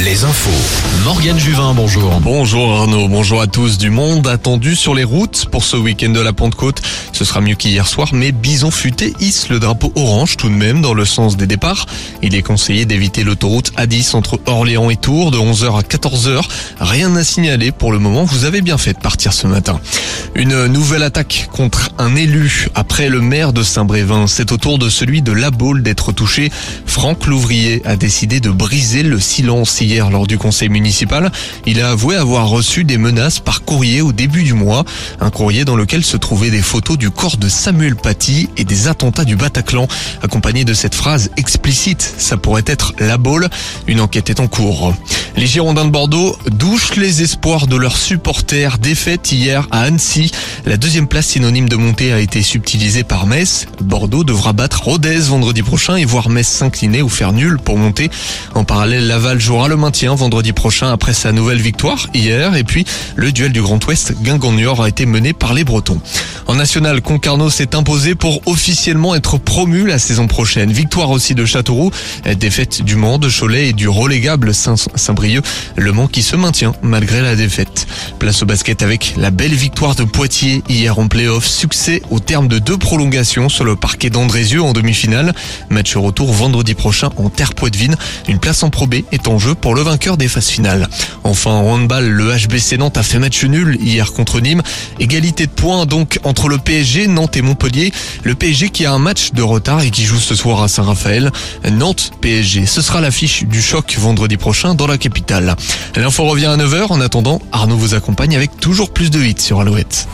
Les infos. Morgane Juvin, bonjour. Bonjour Arnaud, bonjour à tous. Du monde attendu sur les routes pour ce week-end de la Pentecôte. Ce sera mieux qu'hier soir, mais Bison Futé hisse le drapeau orange tout de même dans le sens des départs. Il est conseillé d'éviter l'autoroute A10 entre Orléans et Tours de 11h à 14h. Rien à signaler pour le moment, vous avez bien fait de partir ce matin. Une nouvelle attaque contre un élu après le maire de Saint-Brévin. C'est au tour de celui de La Baule d'être touché. Franck Louvrier a décidé de briser le silence hier lors du conseil municipal. Il a avoué avoir reçu des menaces par courrier au début du mois. Un courrier dans lequel se trouvaient des photos du corps de Samuel Paty et des attentats du Bataclan, accompagné de cette phrase explicite. Ça pourrait être La Baule. Une enquête est en cours. Les Girondins de Bordeaux douchent les espoirs de leurs supporters. Défaite hier à Annecy. La deuxième place synonyme de montée a été subtilisée par Metz. Bordeaux devra battre Rodez vendredi prochain et voir Metz s'incliner ou faire nul pour monter. En parallèle, Laval jouera le maintien vendredi prochain après sa nouvelle victoire hier. Et puis, le duel du Grand Ouest Guingamp-Niort a été mené par les Bretons. En national, Concarneau s'est imposé pour officiellement être promu la saison prochaine. Victoire aussi de Châteauroux, défaite du Mans, de Cholet et du relégable Saint-Brieuc. Le Mans qui se maintient malgré la défaite. Place au basket avec la belle victoire de Poitiers hier en playoff. Succès au terme de deux prolongations sur le parquet d'Andrézieux en demi-finale. Match retour vendredi prochain en terre poitevine. Une place en Pro B est en jeu pour le vainqueur des phases finales. Enfin, en handball, le HBC Nantes a fait match nul hier contre Nîmes. Égalité de points donc entre le PSG, Nantes et Montpellier. Le PSG qui a un match de retard et qui joue ce soir à Saint-Raphaël. Nantes PSG, ce sera l'affiche du choc vendredi prochain dans la capitale. L'info revient à 9h. En attendant, Arnaud vous accompagne avec toujours plus de hits sur Alouette.